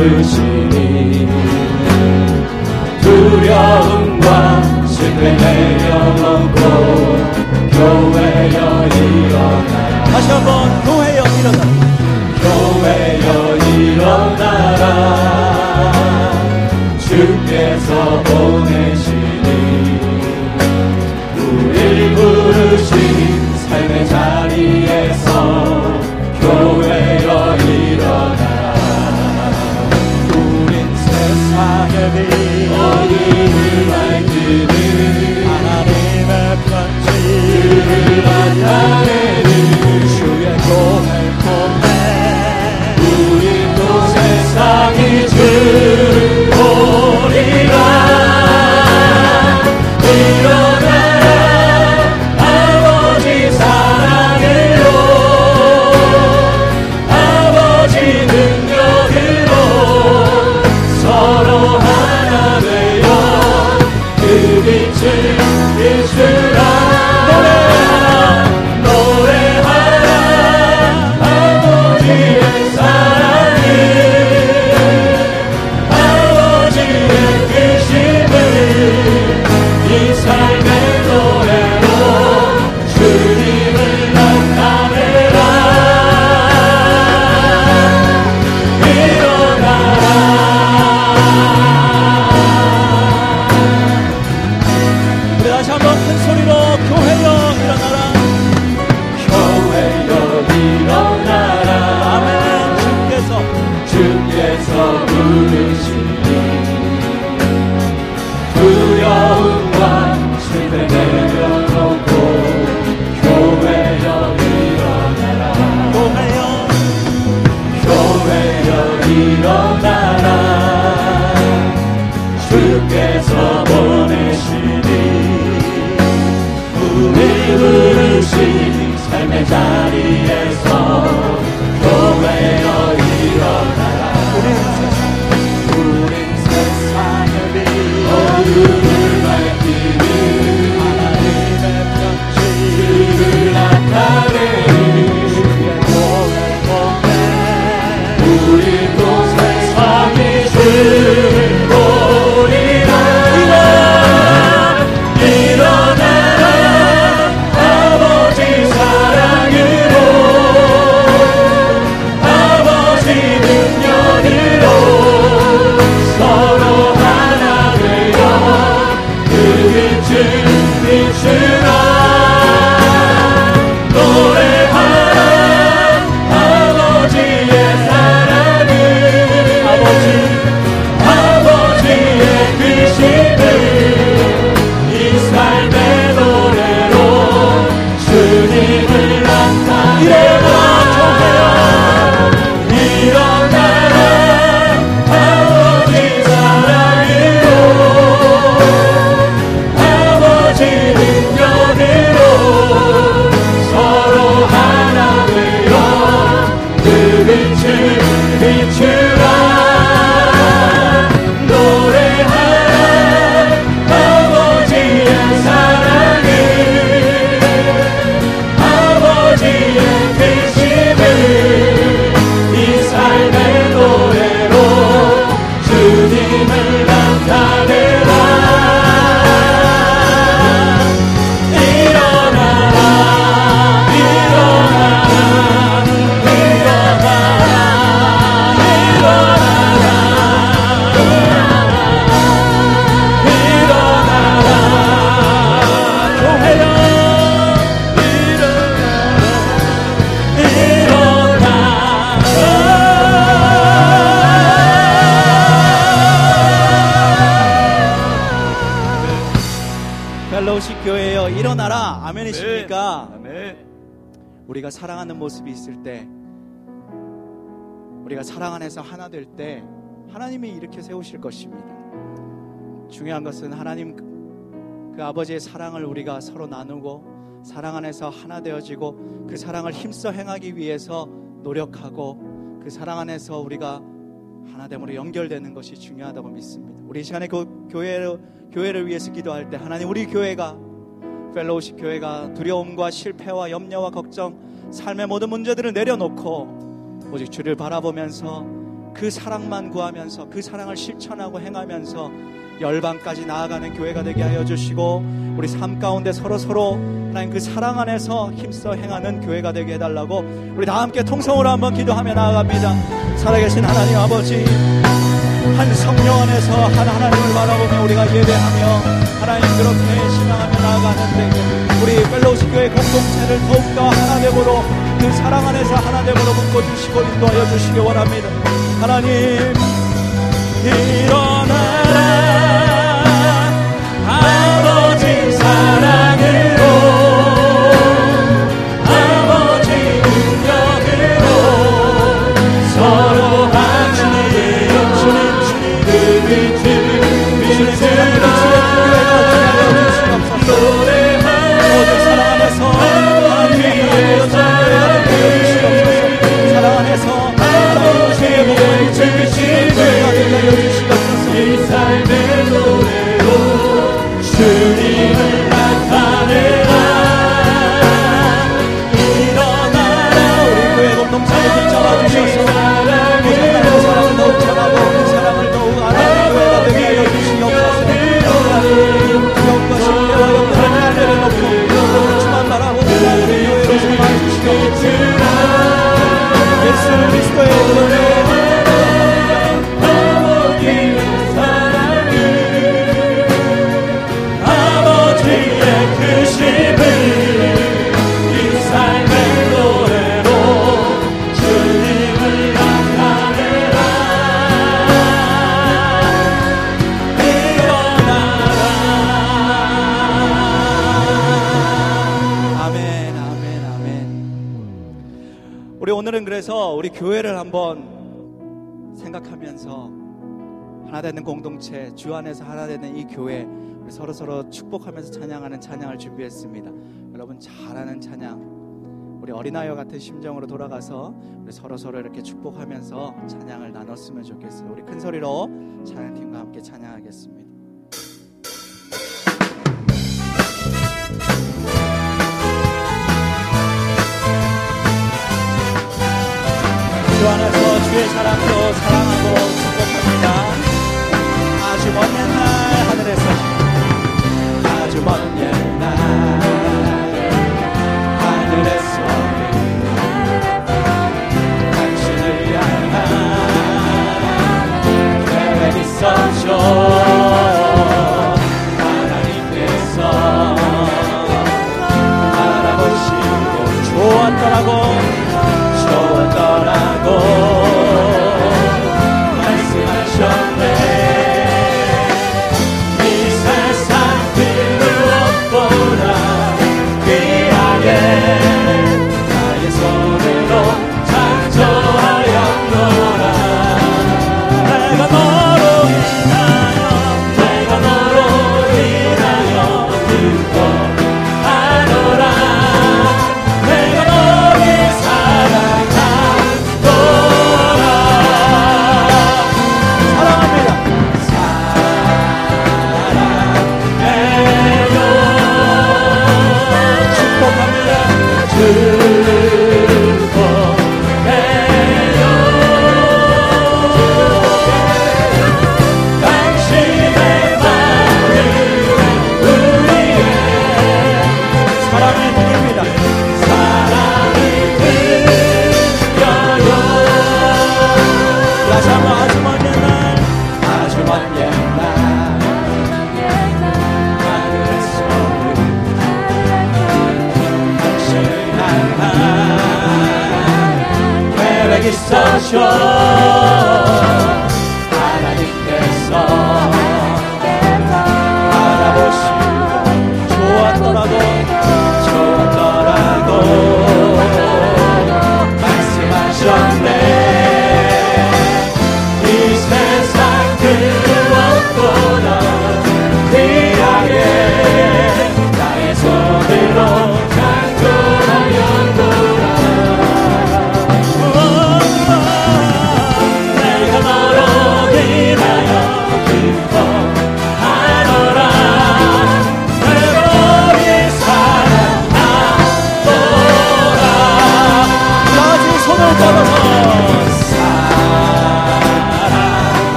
부르시니 두려움과 실패 내려놓고 교회여 일어나 다시 한번 교회여 일어나 교회여 일어나라. 주께서 보내시니 우릴 부 우리가 사랑하는 모습이 있을 때 우리가 사랑 안에서 하나 될 때 하나님이 이렇게 세우실 것입니다 중요한 것은 하나님 그 아버지의 사랑을 우리가 서로 나누고 사랑 안에서 하나 되어지고 그 사랑을 힘써 행하기 위해서 노력하고 그 사랑 안에서 우리가 하나됨으로 연결되는 것이 중요하다고 믿습니다. 우리 이 시간에 그 교회를, 교회를 위해서 기도할 때 하나님 우리 교회가 펠로우십 교회가 두려움과 실패와 염려와 걱정 삶의 모든 문제들을 내려놓고 오직 주를 바라보면서 그 사랑만 구하면서 그 사랑을 실천하고 행하면서 열방까지 나아가는 교회가 되게 하여 주시고 우리 삶 가운데 서로 서로 하나님 그 사랑 안에서 힘써 행하는 교회가 되게 해달라고 우리 다 함께 통성으로 한번 기도하며 나아갑니다. 살아계신 하나님 아버지 한 성령 안에서 한 하나님을 바라보며 우리가 예배하며 하나님 그렇게 신앙하며 나아가는데 우리 휄로쉽 교회 공동체를 더욱더 하나됨으로 그 사랑 안에서 하나됨으로 묶어주시고 인도하여 주시기 원합니다. 하나님 일어나라 되는 공동체, 주 안에서 하나 되는 이 교회, 우리 서로 서로 축복하면서 찬양하는 찬양을 준비했습니다. 여러분 잘하는 찬양, 우리 어린아이와 같은 심정으로 돌아가서 우리 서로 서로 이렇게 축복하면서 찬양을 나눴으면 좋겠어요. 우리 큰 소리로 찬양팀과 함께 찬양하겠습니다. 주 안에서 주의 사랑으로 사랑 있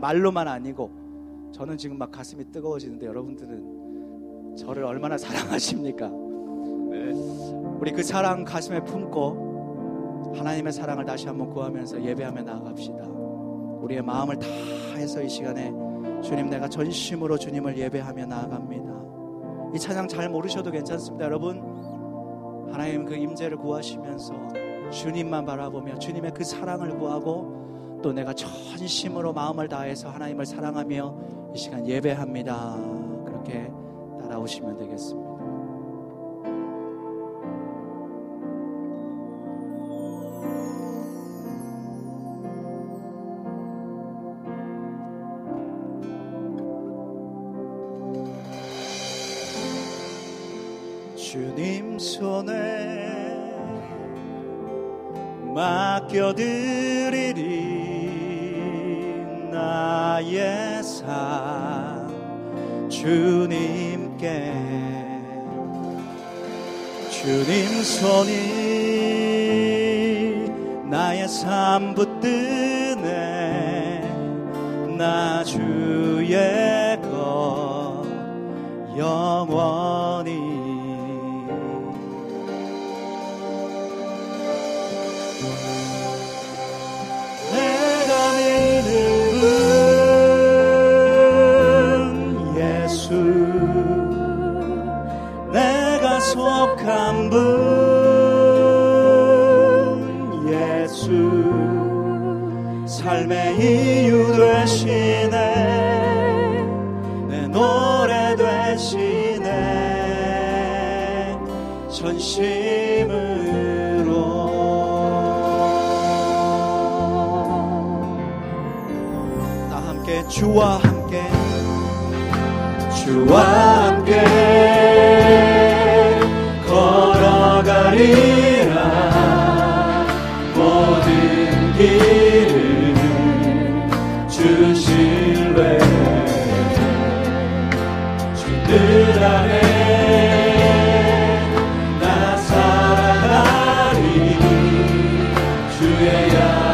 말로만 아니고 저는 지금 막 가슴이 뜨거워지는데 여러분들은 저를 얼마나 사랑하십니까? 네. 우리 그 사랑 가슴에 품고 하나님의 사랑을 다시 한번 구하면서 예배하며 나아갑시다. 우리의 마음을 다해서 이 시간에 주님 내가 전심으로 주님을 예배하며 나아갑니다. 이 찬양 잘 모르셔도 괜찮습니다, 여러분. 하나님 그 임재를 구하시면서 주님만 바라보며 주님의 그 사랑을 구하고 또 내가 전심으로 마음을 다해서 하나님을 사랑하며 이 시간 예배합니다. 그렇게 따라오시면 되겠습니다. 주님 손에 맡겨드리리 나의 삶 주님께. 주님 손이 나의 삶 붙드네. 나 주의 것 영원 삶의 이유 되시네. 내 노래 되시네. 전심으로. 다 함께 주와 함께. 주와 함께 주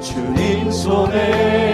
주님 손에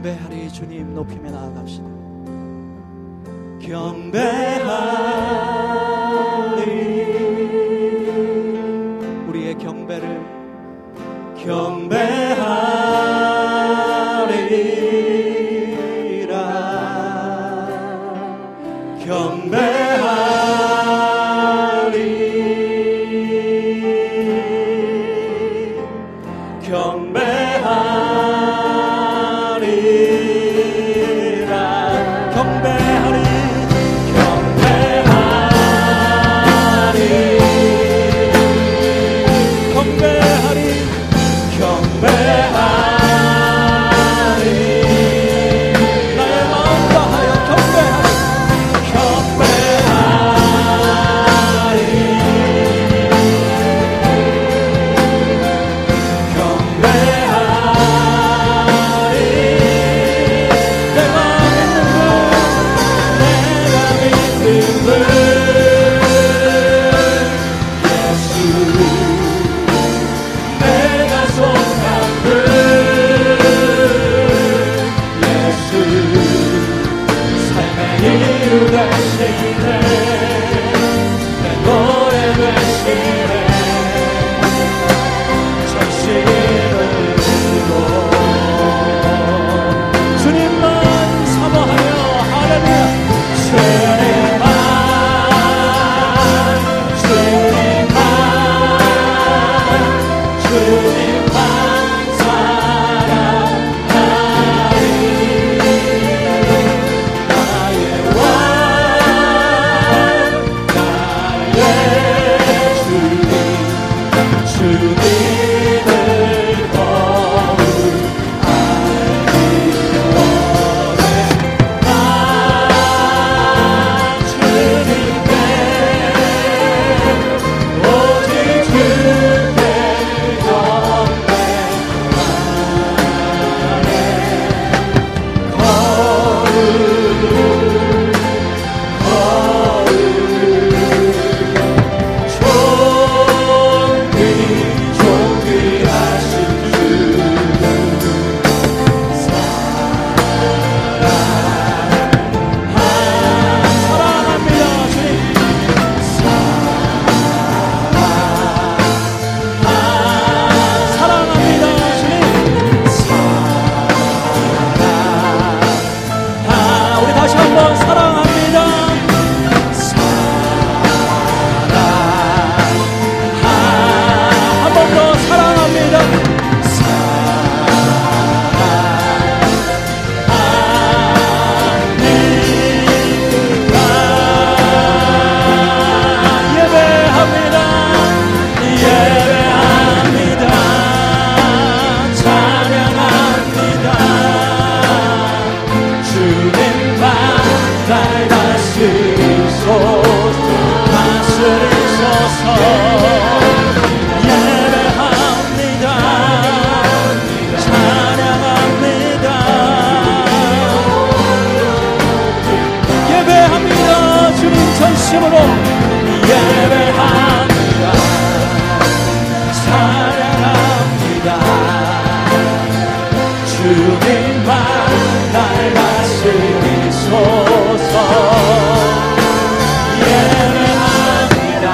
경배하리 주님 높임에 나아갑시다. 경배하 주님만 날 다스리소서 예배합니다.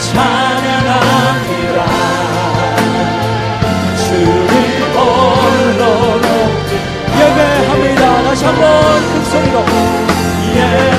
찬양합니다. 주님 홀로 예배합니다. 다시 한번 큰 소리로. 예.